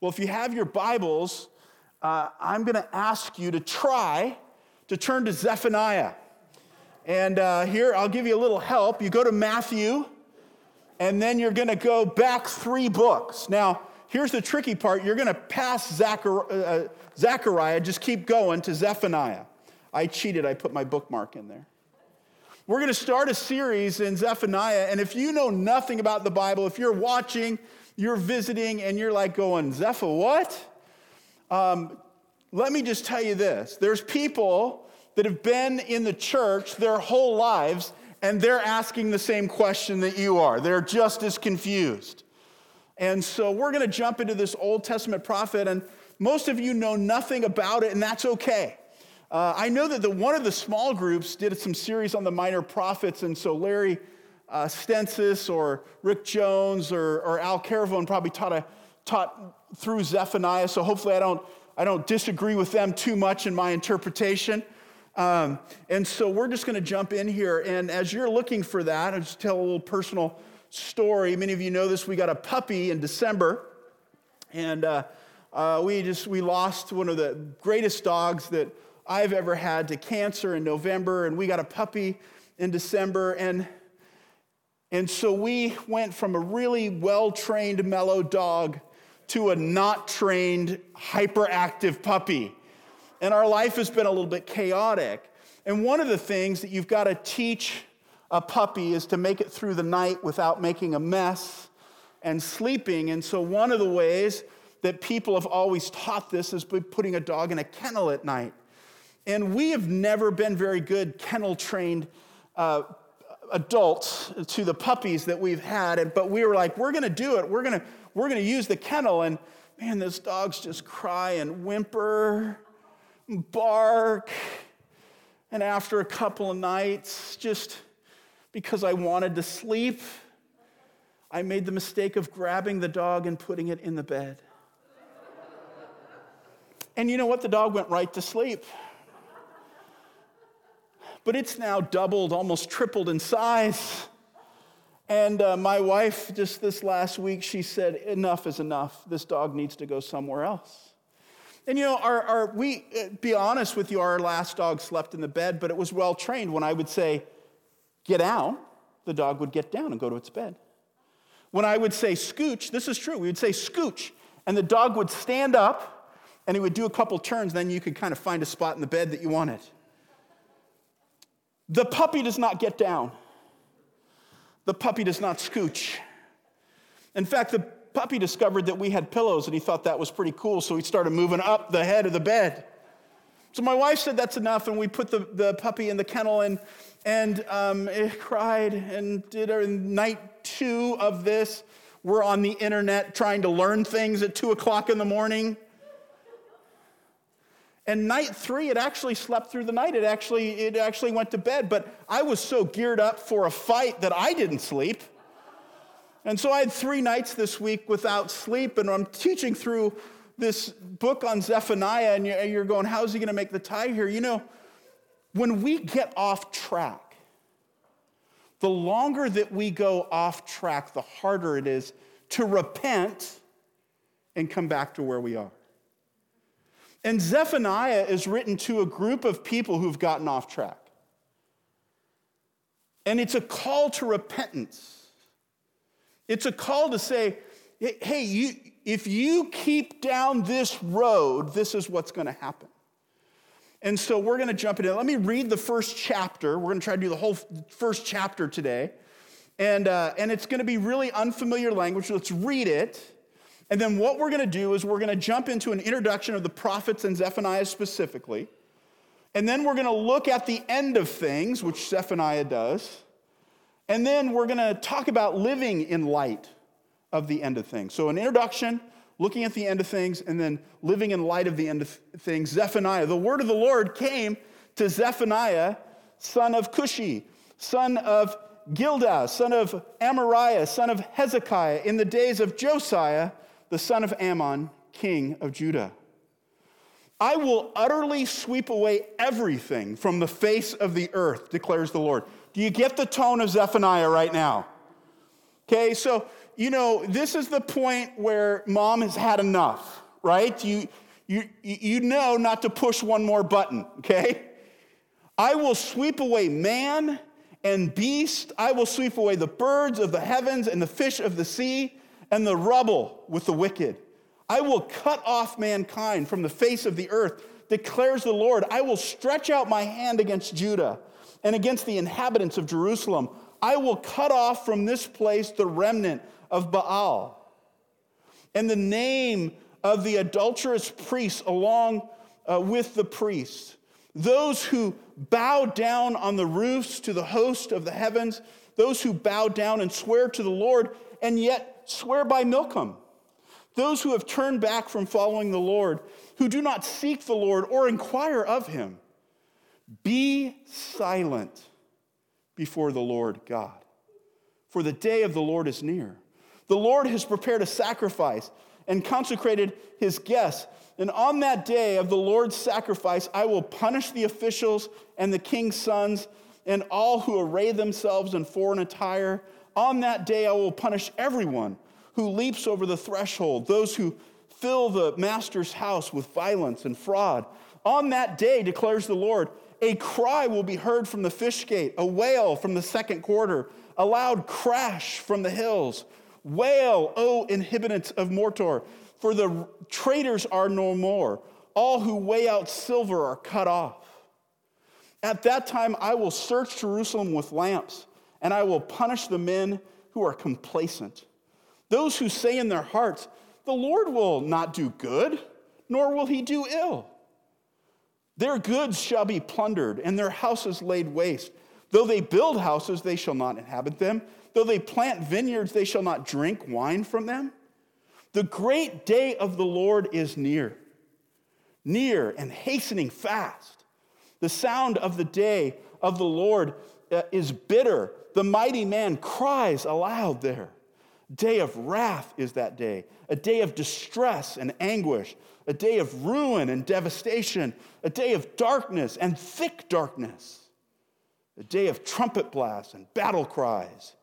Well, if you have your Bibles, uh, I'm going to ask you to try to turn to Zephaniah. And uh, here, I'll give you a little help. You go to Matthew, and then you're going to go back three books. Now, here's the tricky part you're going to pass Zechariah, uh, Zechariah, just keep going to Zephaniah. I cheated, I put my bookmark in there. We're going to start a series in Zephaniah, and if you know nothing about the Bible, if you're watching, you're visiting, and you're like going, Zepha, what? Um, let me just tell you this there's people that have been in the church their whole lives, and they're asking the same question that you are. They're just as confused. And so we're going to jump into this Old Testament prophet, and most of you know nothing about it, and that's okay. Uh, I know that the, one of the small groups did some series on the minor prophets, and so Larry uh, Stensis or Rick Jones or, or Al Caravone probably taught, a, taught through Zephaniah, so hopefully I don't, I don't disagree with them too much in my interpretation. Um, and so we're just going to jump in here, and as you're looking for that, I'll just tell a little personal story. Many of you know this. We got a puppy in December, and uh, uh, we just we lost one of the greatest dogs that I've ever had to cancer in November, and we got a puppy in December, and and so we went from a really well-trained mellow dog to a not trained hyperactive puppy. And our life has been a little bit chaotic. And one of the things that you've got to teach a puppy is to make it through the night without making a mess and sleeping. And so, one of the ways that people have always taught this is by putting a dog in a kennel at night. And we have never been very good kennel trained uh, adults to the puppies that we've had. But we were like, we're going to do it. We're going to we're going to use the kennel. And man, those dogs just cry and whimper, bark. And after a couple of nights, just because I wanted to sleep, I made the mistake of grabbing the dog and putting it in the bed. And you know what? The dog went right to sleep. But it's now doubled, almost tripled in size. And uh, my wife, just this last week, she said, Enough is enough. This dog needs to go somewhere else. And you know, our, our, we, uh, be honest with you, our last dog slept in the bed, but it was well trained. When I would say, get out, the dog would get down and go to its bed. When I would say scooch, this is true, we would say scooch, and the dog would stand up and he would do a couple turns, then you could kind of find a spot in the bed that you wanted. The puppy does not get down. The puppy does not scooch. In fact, the puppy discovered that we had pillows and he thought that was pretty cool, so he started moving up the head of the bed. So my wife said that's enough, and we put the, the puppy in the kennel, and and um, it cried and did our night two of this. We're on the internet trying to learn things at two o'clock in the morning. And night three, it actually slept through the night. It actually, it actually went to bed. But I was so geared up for a fight that I didn't sleep. And so I had three nights this week without sleep, and I'm teaching through this book on Zephaniah, and you're going, How's he going to make the tie here? You know, when we get off track, the longer that we go off track, the harder it is to repent and come back to where we are. And Zephaniah is written to a group of people who've gotten off track. And it's a call to repentance. It's a call to say, hey, you, if you keep down this road, this is what's going to happen. And so we're going to jump into. Let me read the first chapter. We're going to try to do the whole first chapter today. And, uh, and it's going to be really unfamiliar language. Let's read it. And then what we're going to do is we're going to jump into an introduction of the prophets and Zephaniah specifically. And then we're going to look at the end of things, which Zephaniah does. And then we're going to talk about living in light of the end of things. So, an introduction, looking at the end of things, and then living in light of the end of things. Zephaniah. The word of the Lord came to Zephaniah, son of Cushi, son of Gilda, son of Amariah, son of Hezekiah, in the days of Josiah, the son of Amon, king of Judah. I will utterly sweep away everything from the face of the earth, declares the Lord. Do you get the tone of Zephaniah right now? Okay, so you know, this is the point where mom has had enough, right? You, you, you know not to push one more button, okay? I will sweep away man and beast. I will sweep away the birds of the heavens and the fish of the sea and the rubble with the wicked. I will cut off mankind from the face of the earth, declares the Lord. I will stretch out my hand against Judah and against the inhabitants of Jerusalem. I will cut off from this place the remnant of Baal. And the name of the adulterous priests along uh, with the priests, those who bow down on the roofs to the host of the heavens, those who bow down and swear to the Lord, and yet swear by Milcom. Those who have turned back from following the Lord, who do not seek the Lord or inquire of him. Be silent before the Lord God, for the day of the Lord is near. The Lord has prepared a sacrifice and consecrated his guests. And on that day of the Lord's sacrifice, I will punish the officials and the king's sons and all who array themselves in foreign attire. On that day, I will punish everyone who leaps over the threshold, those who fill the master's house with violence and fraud. On that day, declares the Lord, a cry will be heard from the fish gate, a wail from the second quarter, a loud crash from the hills. Wail, O inhabitants of Mortar, for the traitors are no more. All who weigh out silver are cut off. At that time, I will search Jerusalem with lamps, and I will punish the men who are complacent. Those who say in their hearts, The Lord will not do good, nor will he do ill. Their goods shall be plundered, and their houses laid waste. Though they build houses, they shall not inhabit them. Though they plant vineyards, they shall not drink wine from them. The great day of the Lord is near, near and hastening fast. The sound of the day of the Lord uh, is bitter. The mighty man cries aloud there. Day of wrath is that day, a day of distress and anguish a day of ruin and devastation, a day of darkness and thick darkness, a day of trumpet blasts and battle cries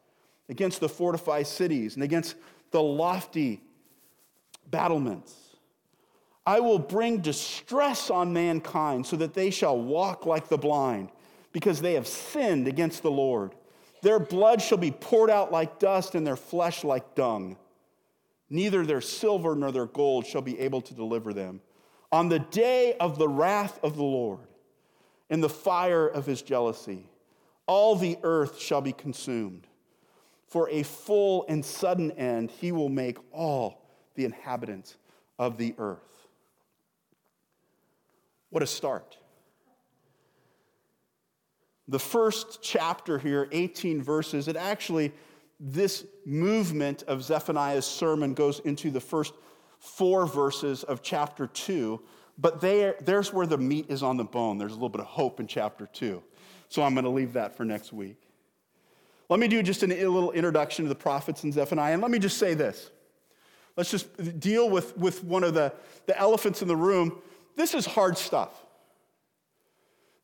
against the fortified cities and against the lofty battlements. I will bring distress on mankind so that they shall walk like the blind, because they have sinned against the Lord. Their blood shall be poured out like dust, and their flesh like dung. Neither their silver nor their gold shall be able to deliver them. On the day of the wrath of the Lord, in the fire of his jealousy, all the earth shall be consumed. For a full and sudden end, he will make all the inhabitants of the earth. What a start. The first chapter here, 18 verses, it actually this movement of Zephaniah's sermon goes into the first four verses of chapter two, but there, there's where the meat is on the bone. There's a little bit of hope in chapter two. So I'm going to leave that for next week. Let me do just a little introduction to the prophets and Zephaniah, and let me just say this. Let's just deal with, with one of the, the elephants in the room. This is hard stuff.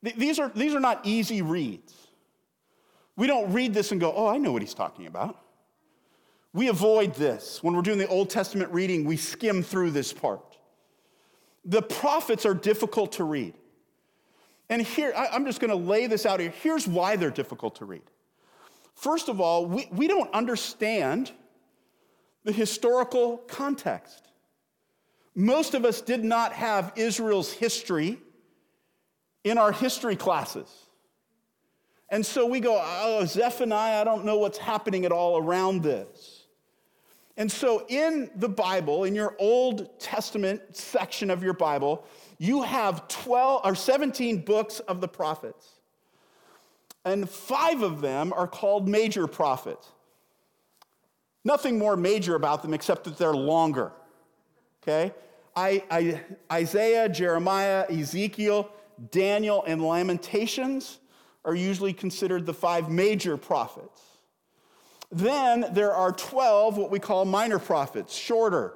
These are, these are not easy reads. We don't read this and go, oh, I know what he's talking about. We avoid this. When we're doing the Old Testament reading, we skim through this part. The prophets are difficult to read. And here, I'm just going to lay this out here. Here's why they're difficult to read. First of all, we, we don't understand the historical context. Most of us did not have Israel's history in our history classes. And so we go, oh, Zephaniah, I don't know what's happening at all around this. And so in the Bible, in your Old Testament section of your Bible, you have 12 or 17 books of the prophets. And five of them are called major prophets. Nothing more major about them except that they're longer. Okay? I, I, Isaiah, Jeremiah, Ezekiel, Daniel, and Lamentations are usually considered the five major prophets. Then there are 12 what we call minor prophets, shorter.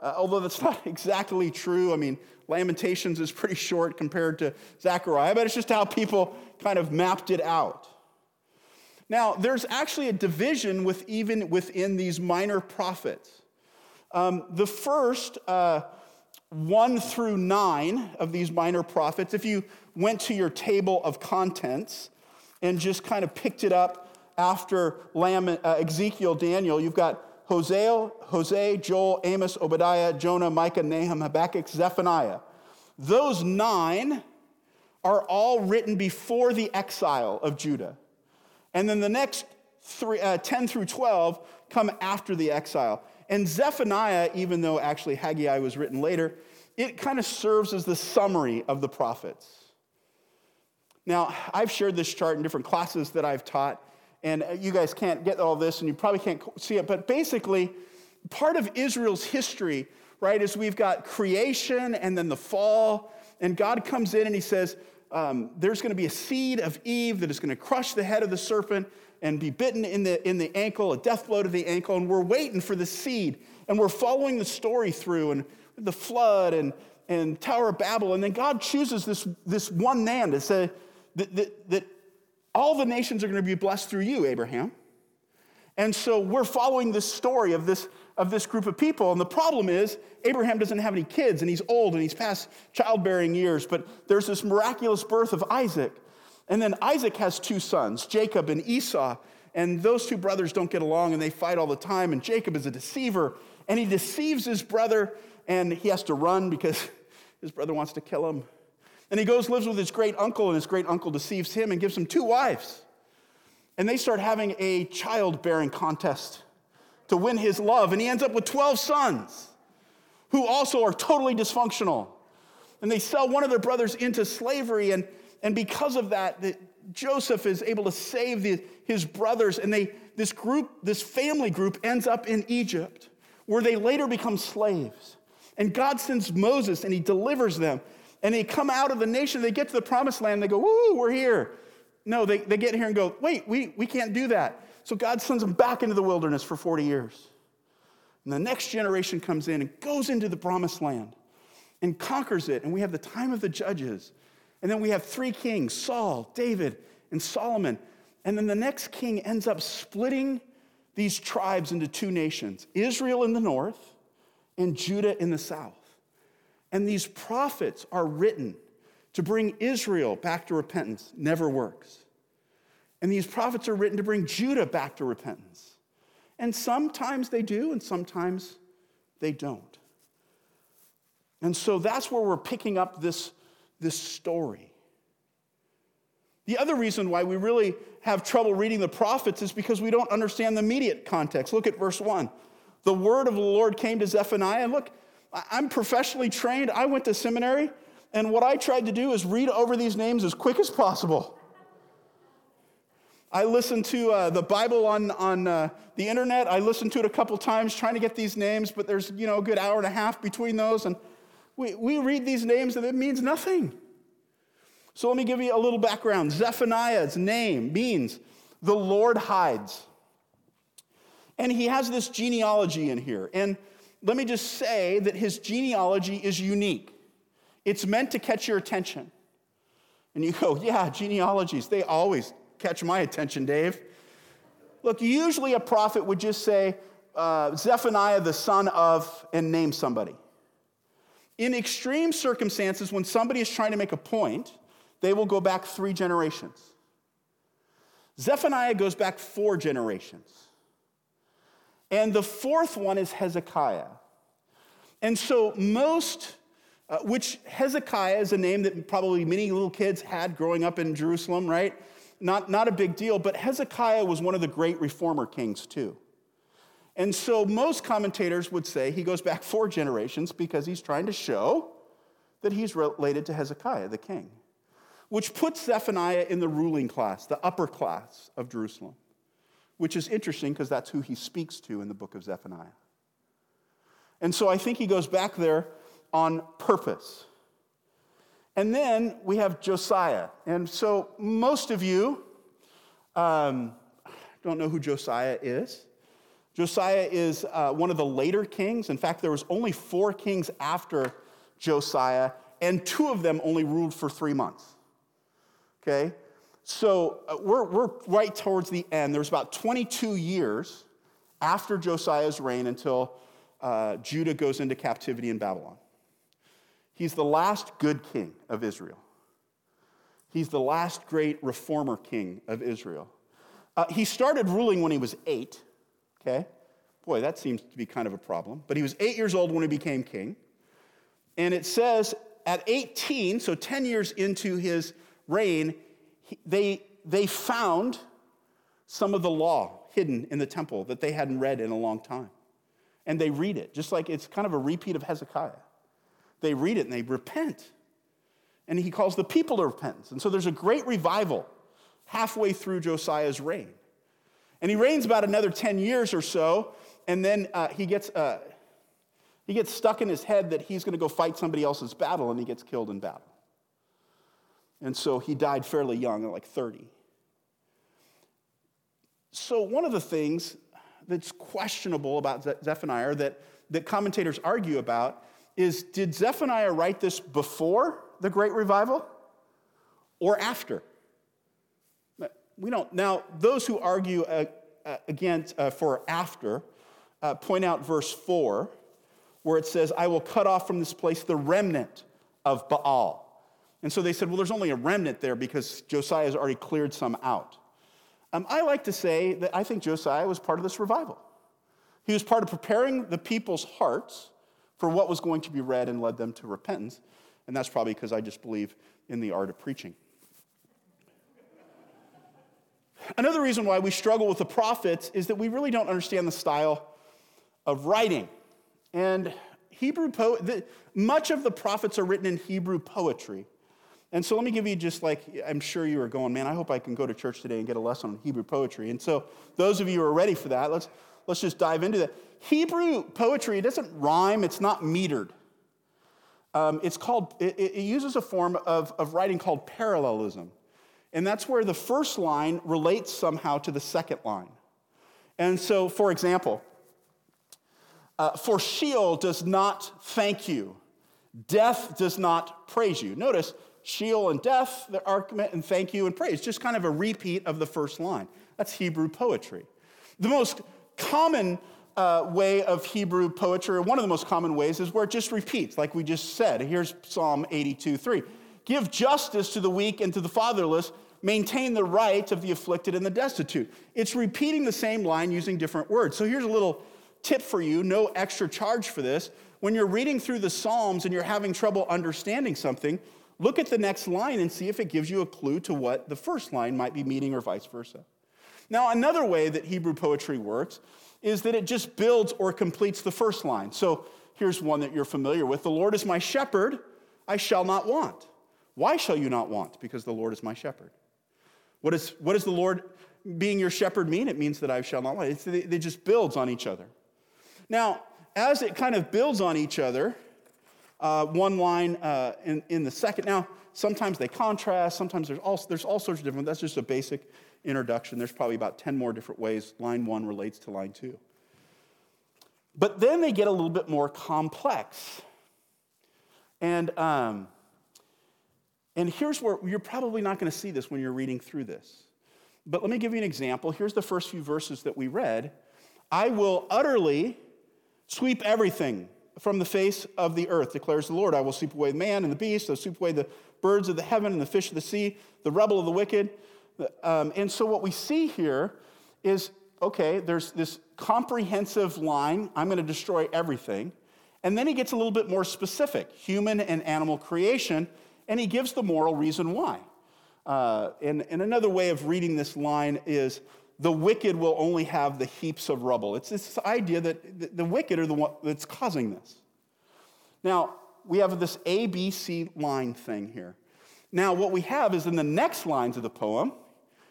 Uh, although that's not exactly true. I mean, Lamentations is pretty short compared to Zechariah, but it's just how people kind of mapped it out. Now, there's actually a division with even within these minor prophets. Um, the first uh, one through nine of these minor prophets, if you went to your table of contents and just kind of picked it up after Lam, uh, Ezekiel, Daniel, you've got Hosea, Hosea, Joel, Amos, Obadiah, Jonah, Micah, Nahum, Habakkuk, Zephaniah. Those nine are all written before the exile of Judah. And then the next three, uh, 10 through 12 come after the exile. And Zephaniah, even though actually Haggai was written later, it kind of serves as the summary of the prophets. Now, I've shared this chart in different classes that I've taught, and you guys can't get all this, and you probably can't see it, but basically, part of Israel's history, right, is we've got creation and then the fall, and God comes in and he says, um, There's going to be a seed of Eve that is going to crush the head of the serpent and be bitten in the, in the ankle, a death blow to the ankle, and we're waiting for the seed, and we're following the story through, and the flood and, and Tower of Babel, and then God chooses this, this one man to say, that, that, that all the nations are going to be blessed through you, Abraham. And so we're following this story of this, of this group of people. And the problem is, Abraham doesn't have any kids, and he's old, and he's past childbearing years. But there's this miraculous birth of Isaac. And then Isaac has two sons, Jacob and Esau. And those two brothers don't get along, and they fight all the time. And Jacob is a deceiver, and he deceives his brother, and he has to run because his brother wants to kill him. And he goes, lives with his great uncle, and his great uncle deceives him and gives him two wives. And they start having a childbearing contest to win his love. And he ends up with 12 sons who also are totally dysfunctional. And they sell one of their brothers into slavery. And, and because of that, Joseph is able to save the, his brothers. And they, this group, this family group, ends up in Egypt, where they later become slaves. And God sends Moses and he delivers them and they come out of the nation, they get to the promised land, they go, Woo, we're here. No, they, they get here and go, Wait, we, we can't do that. So God sends them back into the wilderness for 40 years. And the next generation comes in and goes into the promised land and conquers it. And we have the time of the judges. And then we have three kings Saul, David, and Solomon. And then the next king ends up splitting these tribes into two nations Israel in the north and Judah in the south. And these prophets are written to bring Israel back to repentance. Never works. And these prophets are written to bring Judah back to repentance. And sometimes they do, and sometimes they don't. And so that's where we're picking up this, this story. The other reason why we really have trouble reading the prophets is because we don't understand the immediate context. Look at verse 1. The word of the Lord came to Zephaniah. Look, I'm professionally trained. I went to seminary, and what I tried to do is read over these names as quick as possible. I listened to uh, the Bible on, on uh, the internet. I listened to it a couple times trying to get these names, but there's you know a good hour and a half between those, and we, we read these names and it means nothing. So let me give you a little background. Zephaniah's name means the Lord hides. And he has this genealogy in here. And let me just say that his genealogy is unique. It's meant to catch your attention. And you go, yeah, genealogies, they always catch my attention, Dave. Look, usually a prophet would just say, uh, Zephaniah, the son of, and name somebody. In extreme circumstances, when somebody is trying to make a point, they will go back three generations. Zephaniah goes back four generations. And the fourth one is Hezekiah. And so, most, uh, which Hezekiah is a name that probably many little kids had growing up in Jerusalem, right? Not, not a big deal, but Hezekiah was one of the great reformer kings, too. And so, most commentators would say he goes back four generations because he's trying to show that he's related to Hezekiah, the king, which puts Zephaniah in the ruling class, the upper class of Jerusalem which is interesting because that's who he speaks to in the book of Zephaniah. And so I think he goes back there on purpose. And then we have Josiah. And so most of you um, don't know who Josiah is. Josiah is uh, one of the later kings. In fact, there was only four kings after Josiah, and two of them only ruled for three months. Okay? So uh, we're, we're right towards the end. There's about 22 years after Josiah's reign until uh, Judah goes into captivity in Babylon. He's the last good king of Israel. He's the last great reformer king of Israel. Uh, he started ruling when he was eight, okay? Boy, that seems to be kind of a problem. But he was eight years old when he became king. And it says at 18, so 10 years into his reign, they, they found some of the law hidden in the temple that they hadn't read in a long time. And they read it, just like it's kind of a repeat of Hezekiah. They read it and they repent. And he calls the people to repentance. And so there's a great revival halfway through Josiah's reign. And he reigns about another 10 years or so, and then uh, he, gets, uh, he gets stuck in his head that he's going to go fight somebody else's battle, and he gets killed in battle. And so he died fairly young, at like 30. So, one of the things that's questionable about Zephaniah, that, that commentators argue about, is did Zephaniah write this before the Great Revival or after? We don't. Now, those who argue uh, uh, against uh, for after uh, point out verse 4, where it says, I will cut off from this place the remnant of Baal. And so they said, well, there's only a remnant there because Josiah has already cleared some out. Um, I like to say that I think Josiah was part of this revival. He was part of preparing the people's hearts for what was going to be read and led them to repentance. And that's probably because I just believe in the art of preaching. Another reason why we struggle with the prophets is that we really don't understand the style of writing. And Hebrew po- the, much of the prophets are written in Hebrew poetry. And so let me give you just like, I'm sure you are going, man, I hope I can go to church today and get a lesson on Hebrew poetry. And so those of you who are ready for that, let's, let's just dive into that. Hebrew poetry doesn't rhyme, it's not metered. Um, it's called, it, it uses a form of, of writing called parallelism. And that's where the first line relates somehow to the second line. And so, for example, uh, for Sheol does not thank you, death does not praise you. Notice, Sheol and death, the argument and thank you and praise. Just kind of a repeat of the first line. That's Hebrew poetry. The most common uh, way of Hebrew poetry, or one of the most common ways, is where it just repeats, like we just said. Here's Psalm 82 3. Give justice to the weak and to the fatherless, maintain the rights of the afflicted and the destitute. It's repeating the same line using different words. So here's a little tip for you no extra charge for this. When you're reading through the Psalms and you're having trouble understanding something, Look at the next line and see if it gives you a clue to what the first line might be meaning or vice versa. Now, another way that Hebrew poetry works is that it just builds or completes the first line. So here's one that you're familiar with The Lord is my shepherd, I shall not want. Why shall you not want? Because the Lord is my shepherd. What, is, what does the Lord being your shepherd mean? It means that I shall not want. It just builds on each other. Now, as it kind of builds on each other, uh, one line uh, in, in the second. Now, sometimes they contrast, sometimes there's all, there's all sorts of different, that's just a basic introduction. There's probably about 10 more different ways line one relates to line two. But then they get a little bit more complex. And, um, and here's where you're probably not going to see this when you're reading through this. But let me give you an example. Here's the first few verses that we read I will utterly sweep everything from the face of the earth, declares the Lord. I will sweep away man and the beast, I'll sweep away the birds of the heaven and the fish of the sea, the rebel of the wicked. Um, and so what we see here is okay, there's this comprehensive line I'm going to destroy everything. And then he gets a little bit more specific human and animal creation, and he gives the moral reason why. Uh, and, and another way of reading this line is the wicked will only have the heaps of rubble. It's this idea that the wicked are the one that's causing this. Now, we have this A, B, C line thing here. Now, what we have is in the next lines of the poem,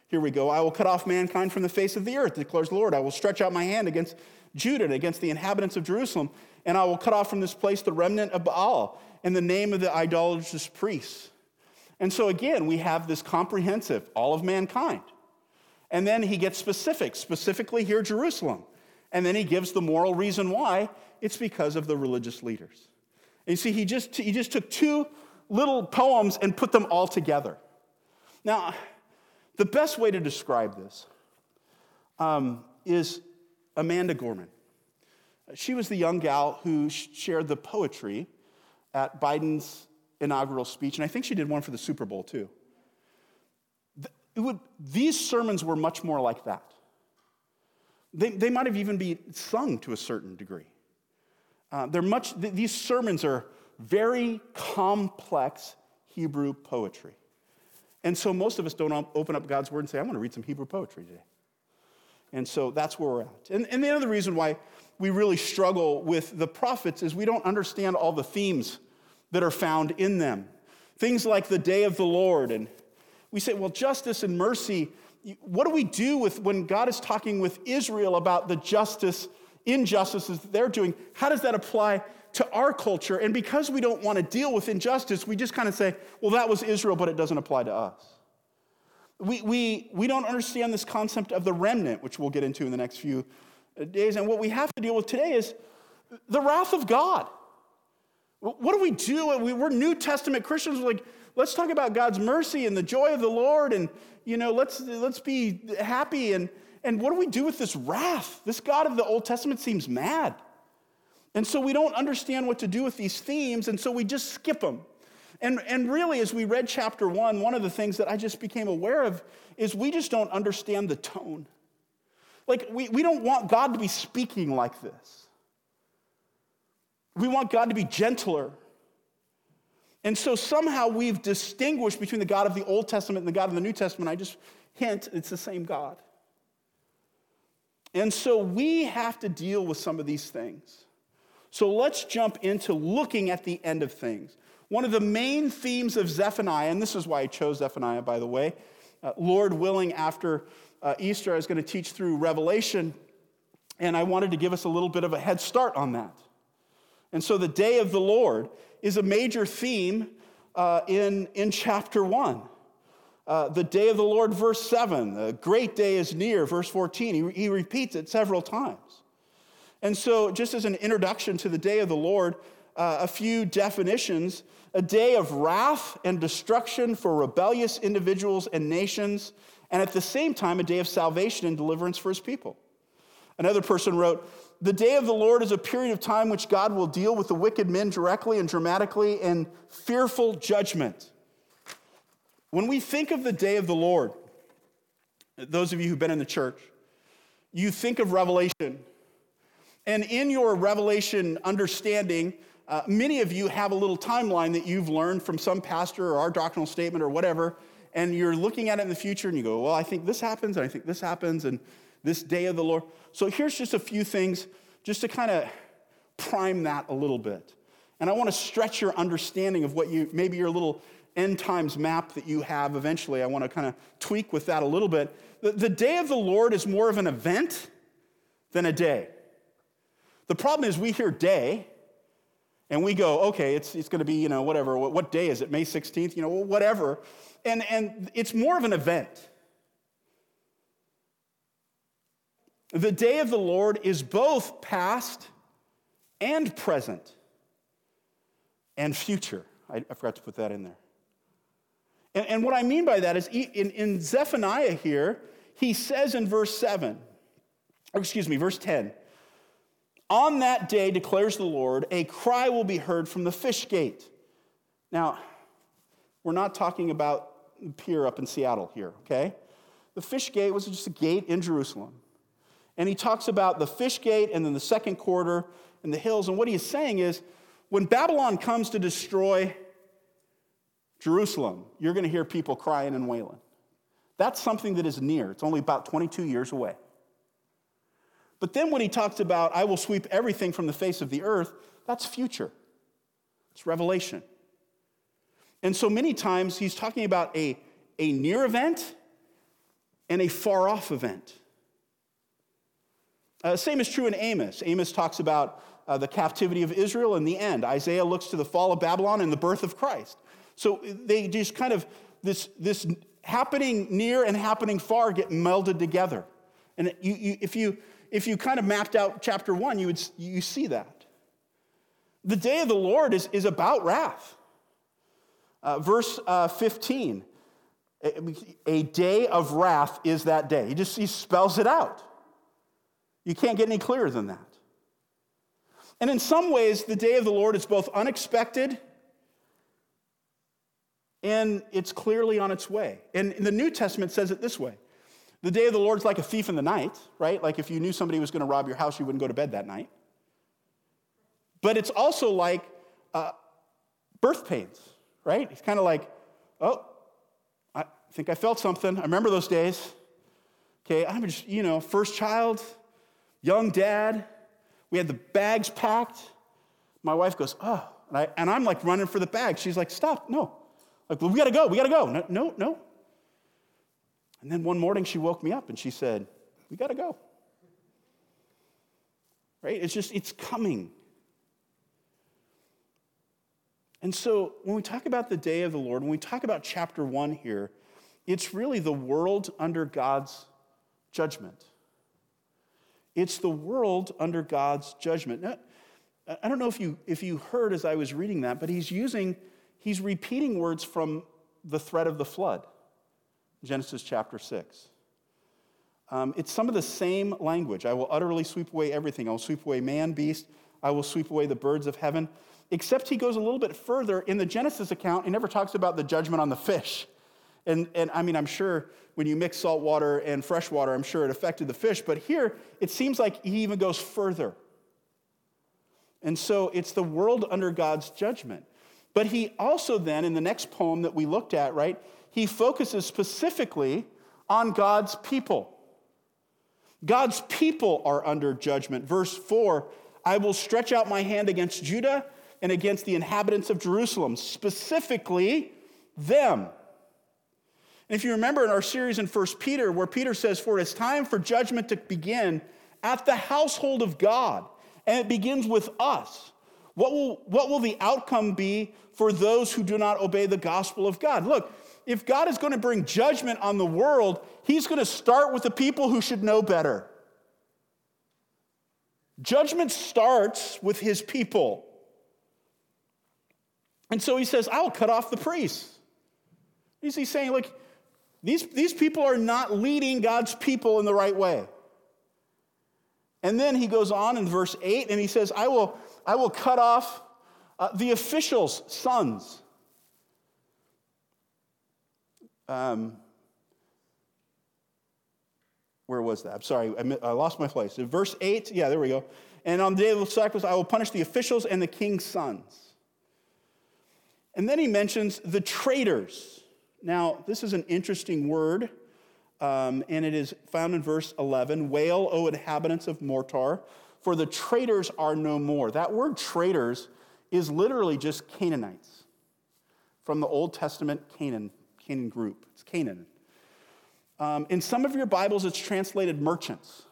here we go. I will cut off mankind from the face of the earth, declares the Lord. I will stretch out my hand against Judah and against the inhabitants of Jerusalem, and I will cut off from this place the remnant of Baal in the name of the idolatrous priests. And so, again, we have this comprehensive, all of mankind. And then he gets specific, specifically here, Jerusalem. And then he gives the moral reason why it's because of the religious leaders. And you see, he just, he just took two little poems and put them all together. Now, The best way to describe this um, is Amanda Gorman. She was the young gal who shared the poetry at Biden's inaugural speech, and I think she did one for the Super Bowl too. Would, these sermons were much more like that. They, they might have even been sung to a certain degree. Uh, they're much, th- these sermons are very complex Hebrew poetry. And so most of us don't open up God's word and say, I want to read some Hebrew poetry today. And so that's where we're at. And, and the other reason why we really struggle with the prophets is we don't understand all the themes that are found in them. Things like the day of the Lord. And we say, well, justice and mercy. What do we do with when God is talking with Israel about the justice, injustices that they're doing? How does that apply to our culture? And because we don't want to deal with injustice, we just kind of say, well, that was Israel, but it doesn't apply to us. We, we, we don't understand this concept of the remnant, which we'll get into in the next few uh, days. And what we have to deal with today is the wrath of God. What do we do? Uh, we're New Testament Christians. We're like, let's talk about God's mercy and the joy of the Lord, and you know, let's let's be happy. And and what do we do with this wrath? This God of the Old Testament seems mad, and so we don't understand what to do with these themes, and so we just skip them. And, and really, as we read chapter one, one of the things that I just became aware of is we just don't understand the tone. Like, we, we don't want God to be speaking like this. We want God to be gentler. And so somehow we've distinguished between the God of the Old Testament and the God of the New Testament. I just hint, it's the same God. And so we have to deal with some of these things. So let's jump into looking at the end of things. One of the main themes of Zephaniah, and this is why I chose Zephaniah, by the way, uh, Lord willing, after uh, Easter, I was going to teach through Revelation, and I wanted to give us a little bit of a head start on that. And so the day of the Lord is a major theme uh, in, in chapter 1. Uh, the day of the Lord, verse 7. The great day is near, verse 14. He, he repeats it several times. And so, just as an introduction to the day of the Lord, uh, a few definitions a day of wrath and destruction for rebellious individuals and nations, and at the same time, a day of salvation and deliverance for his people. Another person wrote, The day of the Lord is a period of time which God will deal with the wicked men directly and dramatically in fearful judgment. When we think of the day of the Lord, those of you who've been in the church, you think of Revelation. And in your Revelation understanding, uh, many of you have a little timeline that you've learned from some pastor or our doctrinal statement or whatever, and you're looking at it in the future and you go, Well, I think this happens, and I think this happens, and this day of the Lord. So here's just a few things just to kind of prime that a little bit. And I want to stretch your understanding of what you, maybe your little end times map that you have eventually. I want to kind of tweak with that a little bit. The, the day of the Lord is more of an event than a day. The problem is we hear day and we go, okay, it's, it's going to be, you know, whatever. What, what, day is it? May 16th? You know, whatever. And, and it's more of an event. The day of the Lord is both past and present and future. I, I forgot to put that in there. And, and what I mean by that is in, in Zephaniah here, he says in verse 7, or excuse me, verse 10, on that day, declares the Lord, a cry will be heard from the fish gate. Now, we're not talking about the pier up in Seattle here, okay? The fish gate was just a gate in Jerusalem. And he talks about the fish gate and then the second quarter and the hills. And what he's saying is when Babylon comes to destroy Jerusalem, you're going to hear people crying and wailing. That's something that is near. It's only about 22 years away. But then when he talks about, I will sweep everything from the face of the earth, that's future. It's revelation. And so many times he's talking about a, a near event and a far off event. Uh, same is true in Amos. Amos talks about uh, the captivity of Israel and the end. Isaiah looks to the fall of Babylon and the birth of Christ. So they just kind of, this, this happening near and happening far get melded together. And you, you, if you if you kind of mapped out chapter one, you would you see that. The day of the Lord is, is about wrath. Uh, verse uh, 15 A day of wrath is that day. He just he spells it out. You can't get any clearer than that. And in some ways, the day of the Lord is both unexpected and it's clearly on its way. And the New Testament says it this way The day of the Lord is like a thief in the night, right? Like if you knew somebody was going to rob your house, you wouldn't go to bed that night. But it's also like uh, birth pains, right? It's kind of like, oh, I think I felt something. I remember those days. Okay, I'm just, you know, first child, young dad. We had the bags packed. My wife goes, oh, and, I, I'm like running for the bag. She's like, stop, no. Like, well, we gotta go, we gotta go. No, no, no. And then one morning she woke me up and she said, we gotta go. Right? It's just, it's coming. And so when we talk about the day of the Lord, when we talk about chapter one here, it's really the world under God's judgment. It's the world under God's judgment. Now, I don't know if you, if you heard as I was reading that, but he's using, he's repeating words from the threat of the flood, Genesis chapter 6. Um, it's some of the same language. I will utterly sweep away everything. I will sweep away man, beast. I will sweep away the birds of heaven except he goes a little bit further. In the Genesis account, he never talks about the judgment on the fish. And, and I mean, I'm sure when you mix salt water and fresh water, I'm sure it affected the fish. But here, it seems like he even goes further. And so it's the world under God's judgment. But he also, then, in the next poem that we looked at, right, he focuses specifically on God's people. God's people are under judgment. Verse 4 I will stretch out my hand against Judah and against the inhabitants of Jerusalem, specifically them. And if you remember in our series in 1 Peter, where Peter says, For it's time for judgment to begin at the household of God, and it begins with us. What will, what will the outcome be for those who do not obey the gospel of God? Look, if God is going to bring judgment on the world, he's going to start with the people who should know better. Judgment starts with his people. And so he says, I'll cut off the priests. Is he saying, look, these, these people are not leading God's people in the right way. And then he goes on in verse 8 and he says, I will, I will cut off uh, the officials' sons. Um, where was that? I'm sorry, I, lost my place. In verse 8, yeah, there we go. And on the day of the sacrifice, I will punish the officials and the king's sons. And then he mentions the traitors. Now, this is an interesting word, um, and it is found in verse 11 Wail, O inhabitants of Mortar, for the traitors are no more. That word traitors is literally just Canaanites from the Old Testament Canaan, Canaan group. It's Canaan. Um, in some of your Bibles, it's translated merchants.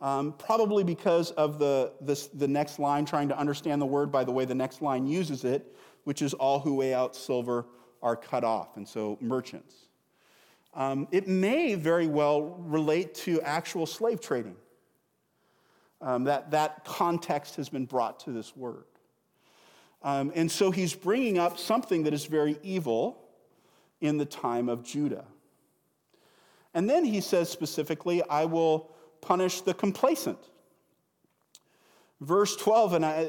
Um, probably because of the, this, the next line, trying to understand the word by the way the next line uses it which is all who weigh out silver are cut off, and so merchants. Um, it may very well relate to actual slave trading. Um, that, that context has been brought to this word. Um, and so he's bringing up something that is very evil in the time of Judah. And then he says specifically, I will punish the complacent. Verse 12, and I,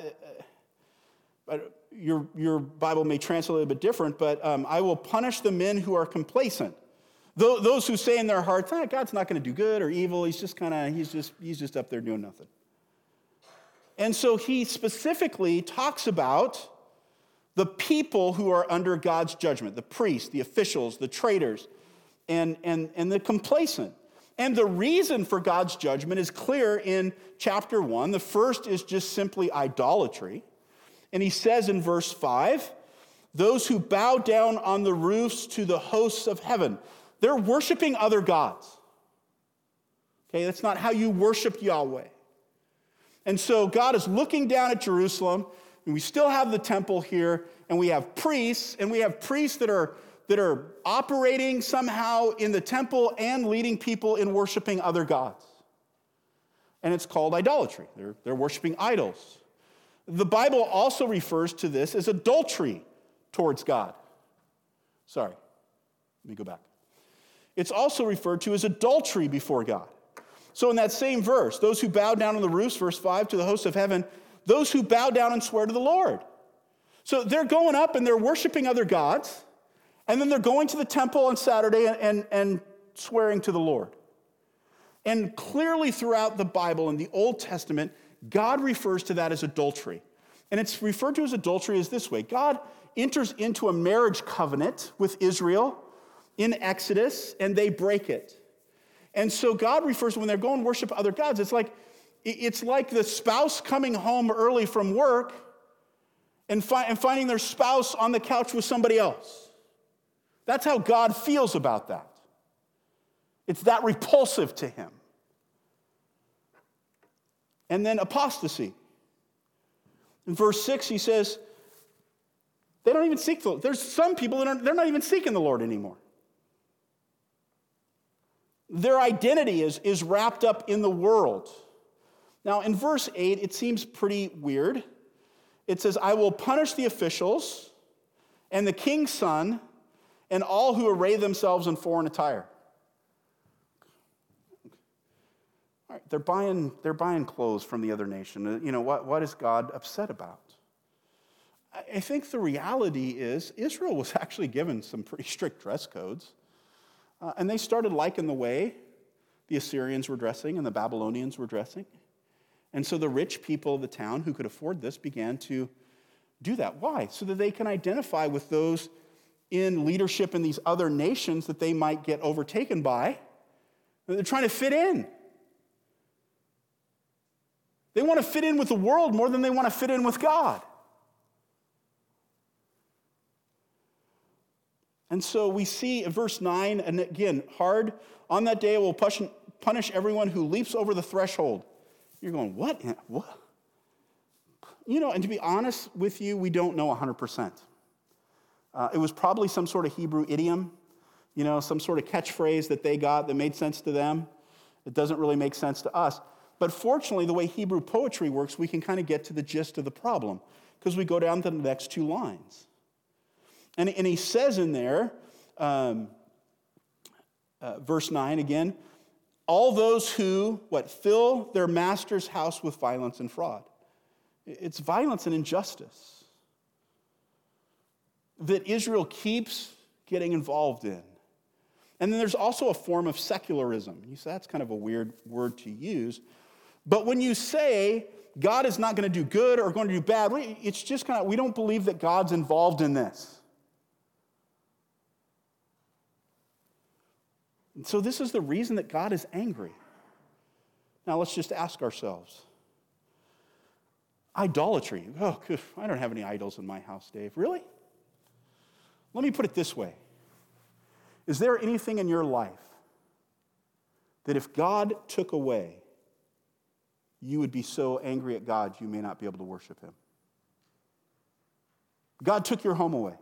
your, your Bible may translate a little bit different, but um, I will punish the men who are complacent. Those who say in their hearts, ah, God's not going to do good or evil. He's just kind of, he's just, he's just up there doing nothing. And so he specifically talks about the people who are under God's judgment the priests, the officials, the traitors, and, and, and the complacent. And the reason for God's judgment is clear in chapter one. The first is just simply idolatry. And he says in verse 5 those who bow down on the roofs to the hosts of heaven, they're worshiping other gods. Okay, that's not how you worship Yahweh. And so God is looking down at Jerusalem, and we still have the temple here, and we have priests, and we have priests that are that are operating somehow in the temple and leading people in worshiping other gods. And it's called idolatry. They're, they're worshiping idols. The Bible also refers to this as adultery towards God. Sorry. Let me go back. It's also referred to as adultery before God. So, in that same verse, those who bow down on the roofs, verse 5, to the host of heaven, those who bow down and swear to the Lord. So, they're going up and they're worshiping other gods, and then they're going to the temple on Saturday and, and, and swearing to the Lord. And clearly, throughout the Bible in the Old Testament, God refers to that as adultery. And it's referred to as adultery as this way God enters into a marriage covenant with Israel in Exodus, and they break it. And so God refers when they're going to worship other gods, it's like it's like the spouse coming home early from work and, fi- and finding their spouse on the couch with somebody else. That's how God feels about that. It's that repulsive to him. And then apostasy. In verse 6, he says, they don't even seek the Lord. There's some people that are, they're not even seeking the Lord anymore. Their identity is, is wrapped up in the world. Now, in verse 8, it seems pretty weird. It says, I will punish the officials and the king's son and all who array themselves in foreign attire. All right, they're buying, they're buying clothes from the other nation. You know, what, what is God upset about? I think the reality is Israel was actually given some pretty strict dress codes. Uh, and they started liking the way the Assyrians were dressing and the Babylonians were dressing. And so the rich people of the town who could afford this began to do that. Why? So that they can identify with those in leadership in these other nations that they might get overtaken by. They're trying to fit in. They want to fit in with the world more than they want to fit in with God. And so we see in verse 9, and again, hard, on that day I will punish everyone who leaps over the threshold. You're going, what? What? You know, and to be honest with you, we don't know 100%. Uh, it was probably some sort of Hebrew idiom, you know, some sort of catchphrase that they got that made sense to them. It doesn't really make sense to us. But fortunately, the way Hebrew poetry works, we can kind of get to the gist of the problem because we go down to the next two lines. And, and he says in there, um, uh, verse 9 again, all those who, what, fill their master's house with violence and fraud. It's violence and injustice that Israel keeps getting involved in. And then there's also a form of secularism. You say that's kind of a weird word to use. But when you say God is not going to do good or going to do bad, it's just kind of, we don't believe that God's involved in this. And so, this is the reason that God is angry. Now, let's just ask ourselves idolatry. Oh, I don't have any idols in my house, Dave. Really? Let me put it this way Is there anything in your life that if God took away, you would be so angry at God you may not be able to worship Him? God took your home away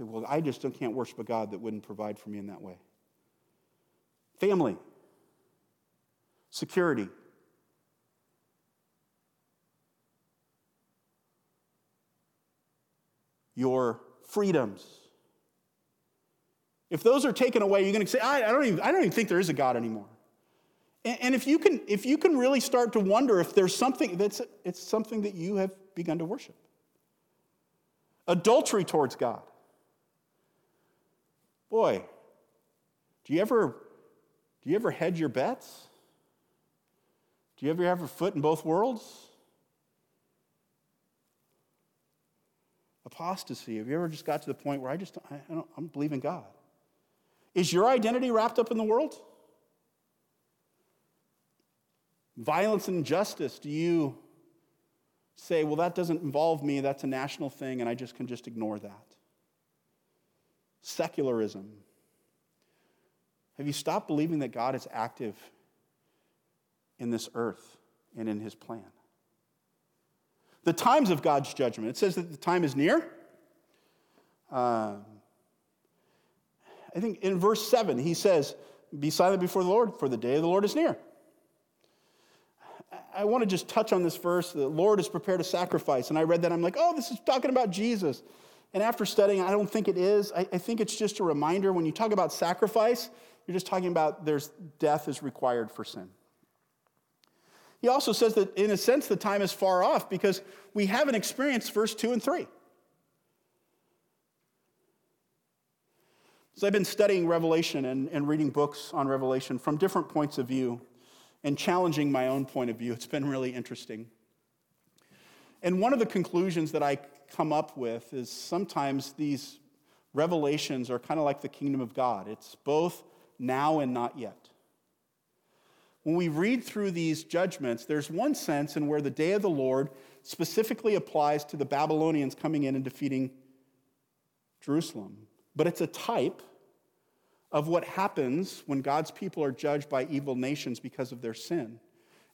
say, well, I just can't worship a God that wouldn't provide for me in that way. Family, security, your freedoms. If those are taken away, you're going to say, I, I, don't even, I don't even think there is a God anymore. And, and if, you can, if you can really start to wonder if there's something that's it's something that you have begun to worship. Adultery towards God. Boy, do you ever do you ever hedge your bets? Do you ever have a foot in both worlds? Apostasy. Have you ever just got to the point where I just I, I don't, I'm believing God? Is your identity wrapped up in the world? Violence and injustice. Do you say, well, that doesn't involve me, that's a national thing, and I just can just ignore that? Secularism? Have you stopped believing that God is active in this earth and in his plan? The times of God's judgment. It says that the time is near. Uh, I think in verse 7, he says, Be silent before the Lord, for the day of the Lord is near. I want to just touch on this verse. The Lord has prepared a sacrifice. And I read that, I'm like, oh, this is talking about Jesus. And after studying, I don't think it is. I, I think it's just a reminder when you talk about sacrifice, you're just talking about there's death is required for sin. He also says that in a sense the time is far off because we haven't experienced verse 2 and 3. So I've been studying Revelation and, and reading books on Revelation from different points of view and challenging my own point of view. It's been really interesting. And one of the conclusions that I come up with is sometimes these revelations are kind of like the kingdom of God. It's both now and not yet. When we read through these judgments, there's one sense in where the day of the Lord specifically applies to the Babylonians coming in and defeating Jerusalem. But it's a type of what happens when God's people are judged by evil nations because of their sin.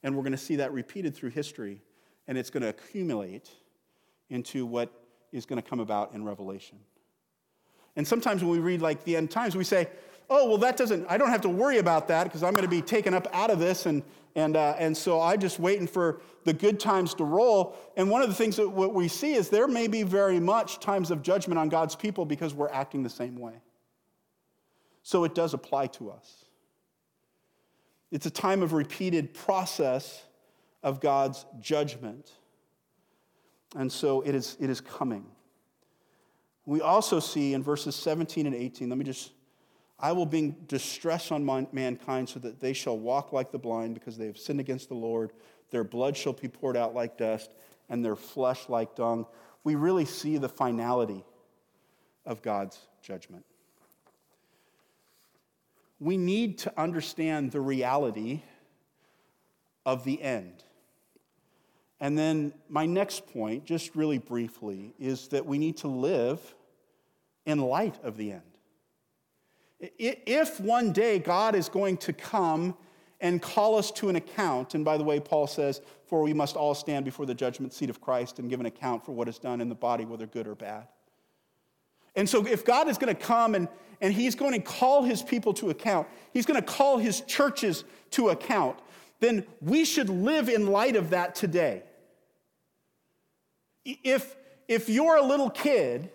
And we're going to see that repeated through history, and it's going to accumulate into what is going to come about in Revelation. And sometimes when we read like the end times, we say, oh, well, that doesn't, I don't have to worry about that because I'm going to be taken up out of this. And, and, uh, and so I'm just waiting for the good times to roll. And one of the things that what we see is there may be very much times of judgment on God's people because we're acting the same way. So it does apply to us. It's a time of repeated process of God's judgment. And so it is, it is coming. We also see in verses 17 and 18, let me just, I will bring distress on mankind so that they shall walk like the blind because they have sinned against the Lord. Their blood shall be poured out like dust and their flesh like dung. We really see the finality of God's judgment. We need to understand the reality of the end. And then my next point, just really briefly, is that we need to live in light of the end. If one day God is going to come and call us to an account, and by the way, Paul says, for we must all stand before the judgment seat of Christ and give an account for what is done in the body, whether good or bad. And so, if God is going to come and, and He's going to call His people to account, He's going to call His churches to account, then we should live in light of that today. If, if you're a little kid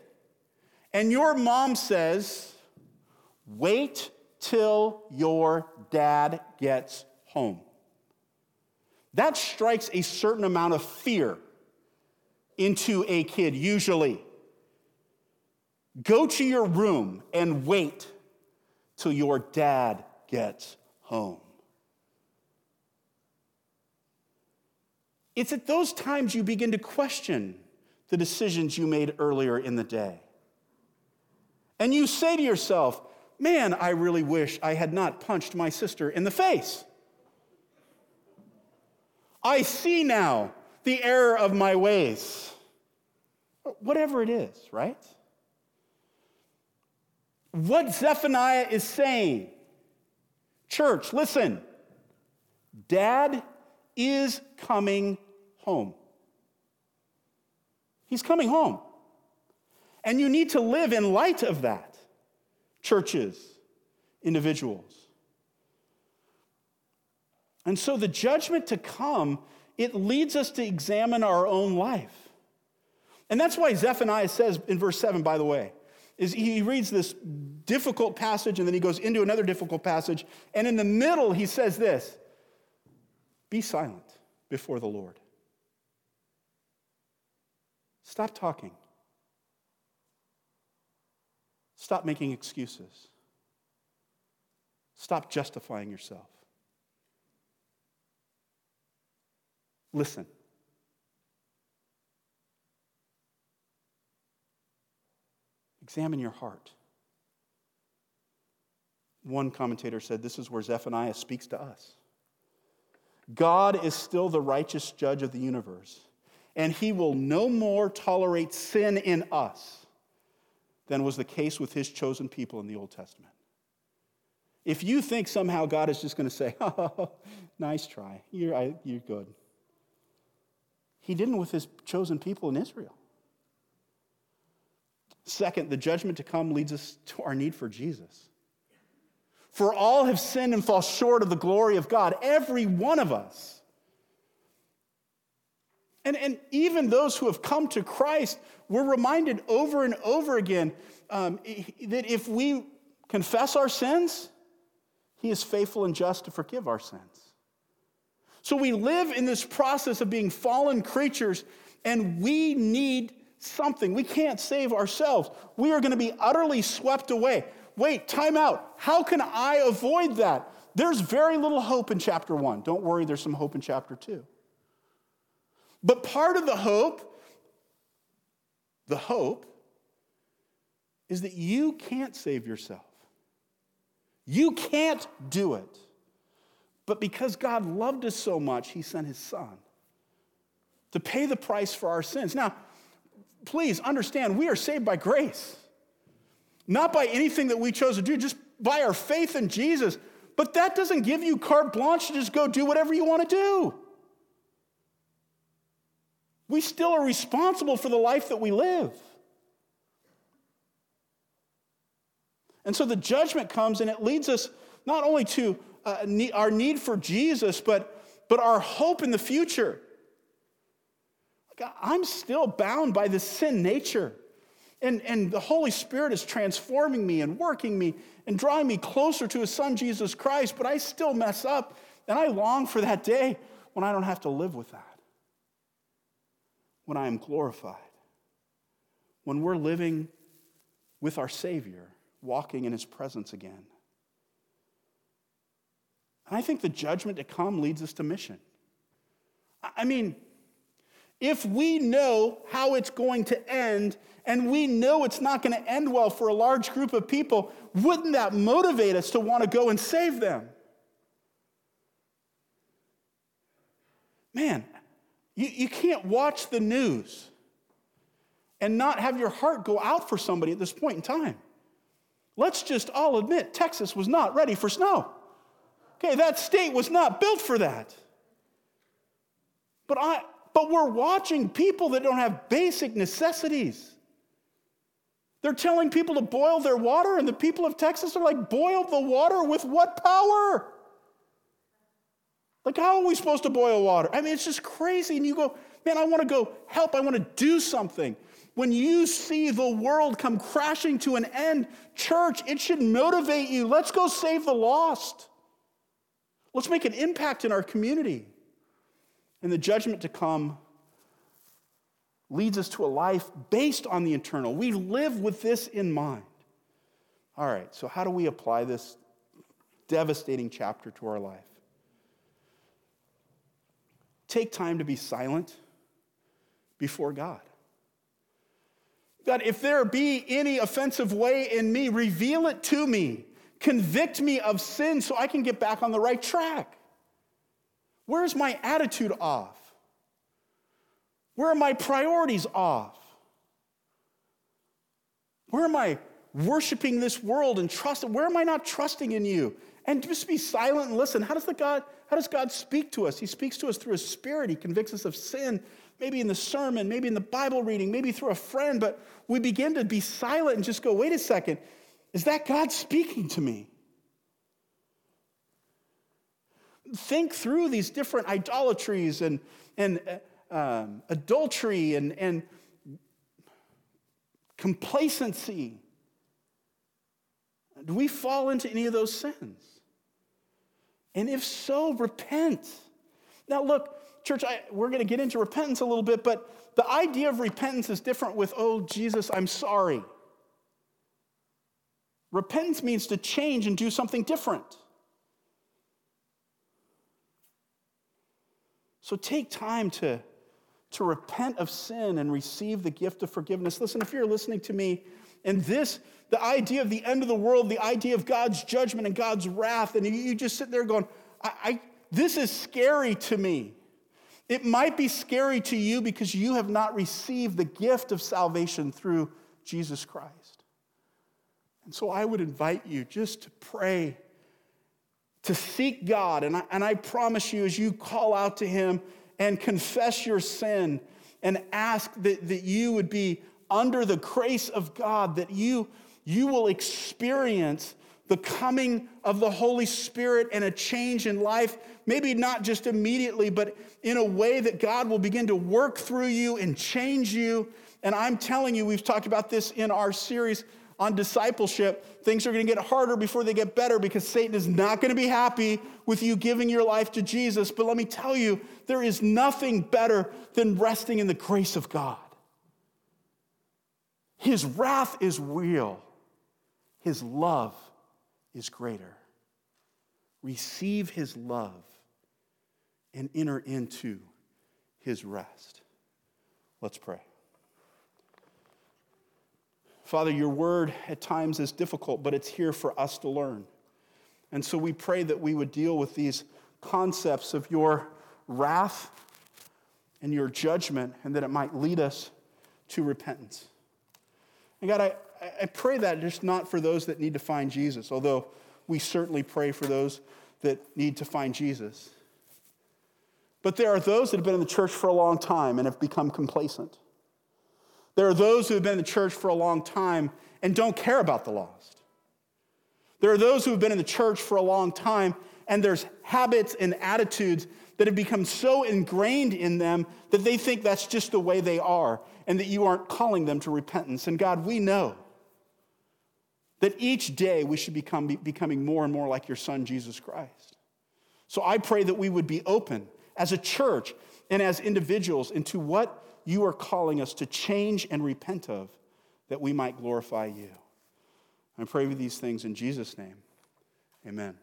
and your mom says, wait till your dad gets home, that strikes a certain amount of fear into a kid, usually. Go to your room and wait till your dad gets home. It's at those times you begin to question the decisions you made earlier in the day. And you say to yourself, Man, I really wish I had not punched my sister in the face. I see now the error of my ways. Whatever it is, right? What Zephaniah is saying, church, listen, dad is coming home. He's coming home. And you need to live in light of that, churches, individuals. And so the judgment to come, it leads us to examine our own life. And that's why Zephaniah says in verse 7, by the way, is he reads this difficult passage and then he goes into another difficult passage. And in the middle, he says this Be silent before the Lord. Stop talking. Stop making excuses. Stop justifying yourself. Listen. Examine your heart. One commentator said this is where Zephaniah speaks to us. God is still the righteous judge of the universe, and he will no more tolerate sin in us than was the case with his chosen people in the Old Testament. If you think somehow God is just going to say, oh, nice try, you're, I, you're good. He didn't with his chosen people in Israel. Second, the judgment to come leads us to our need for Jesus. For all have sinned and fall short of the glory of God, every one of us. And, and even those who have come to Christ, we're reminded over and over again um, that if we confess our sins, He is faithful and just to forgive our sins. So we live in this process of being fallen creatures, and we need something. We can't save ourselves. We are going to be utterly swept away. Wait, time out. How can I avoid that? There's very little hope in chapter one. Don't worry, there's some hope in chapter two. But part of the hope, the hope, is that you can't save yourself. You can't do it. But because God loved us so much, He sent His Son to pay the price for our sins. Now, please understand, we are saved by grace, not by anything that we chose to do, just by our faith in Jesus. But that doesn't give you carte blanche to just go do whatever you want to do. We still are responsible for the life that we live. And so the judgment comes and it leads us not only to uh, our need for Jesus, but, but our hope in the future. I'm still bound by the sin nature. And, and the Holy Spirit is transforming me and working me and drawing me closer to His Son, Jesus Christ, but I still mess up. And I long for that day when I don't have to live with that when I am glorified, when we're living with our Savior, walking in His presence again. And I think the judgment to come leads us to mission. I mean, if we know how it's going to end and we know it's not going to end well for a large group of people, wouldn't that motivate us to want to go and save them? Man, you, you can't watch the news and not have your heart go out for somebody at this point in time. Let's just all admit Texas was not ready for snow. Okay, that state was not built for that. But, I, but we're watching people that don't have basic necessities. They're telling people to boil their water, and the people of Texas are like, boil the water with what power? Like, how are we supposed to boil water? I mean, it's just crazy. And you go, man, I want to go help. I want to do something. When you see the world come crashing to an end, church, it should motivate you. Let's go save the lost. Let's make an impact in our community. And the judgment to come leads us to a life based on the eternal. We live with this in mind. All right, so how do we apply this devastating chapter to our life? Take time to be silent before God. God, if there be any offensive way in me, reveal it to me. Convict me of sin so I can get back on the right track. Where's my attitude off? Where are my priorities off? Where am I worshiping this world and trusting? Where am I not trusting in you? And just be silent and listen. How does the God how does God speak to us? He speaks to us through His Spirit. He convicts us of sin, maybe in the sermon, maybe in the Bible reading, maybe through a friend, but we begin to be silent and just go, wait a second, is that God speaking to me? Think through these different idolatries and, and um, adultery and, and complacency. Do we fall into any of those sins? And if so, repent. Now, look, church, I, we're going to get into repentance a little bit, but the idea of repentance is different with, oh, Jesus, I'm sorry. Repentance means to change and do something different. So take time to, to repent of sin and receive the gift of forgiveness. Listen, if you're listening to me and this, the idea of the end of the world, the idea of God's judgment and God's wrath, and you just sit there going, I, I, this is scary to me. It might be scary to you because you have not received the gift of salvation through Jesus Christ. And so I would invite you just to pray, to seek God. And I, and I promise you, as you call out to Him and confess your sin and ask that, that you would be under the grace of God, that you, you will experience the coming of the Holy Spirit and a change in life, maybe not just immediately, but in a way that God will begin to work through you and change you. And I'm telling you, we've talked about this in our series on discipleship. Things are going to get harder before they get better because Satan is not going to be happy with you giving your life to Jesus. But let me tell you, there is nothing better than resting in the grace of God. His wrath is real, His love is greater. Receive His love and enter into His rest. Let's pray. Father, your word at times is difficult, but it's here for us to learn. And so we pray that we would deal with these concepts of your wrath and your judgment, and that it might lead us to repentance. And God, I, I pray that just not for those that need to find Jesus, although we certainly pray for those that need to find Jesus. But there are those that have been in the church for a long time and have become complacent. There are those who have been in the church for a long time and don't care about the lost. There are those who have been in the church for a long time and there's habits and attitudes that have become so ingrained in them that they think that's just the way they are and that you aren't calling them to repentance. And God, we know that each day we should become becoming more and more like your son, Jesus Christ. So I pray that we would be open as a church and as individuals into what you are calling us to change and repent of that we might glorify you. I pray these things in Jesus' name. Amen.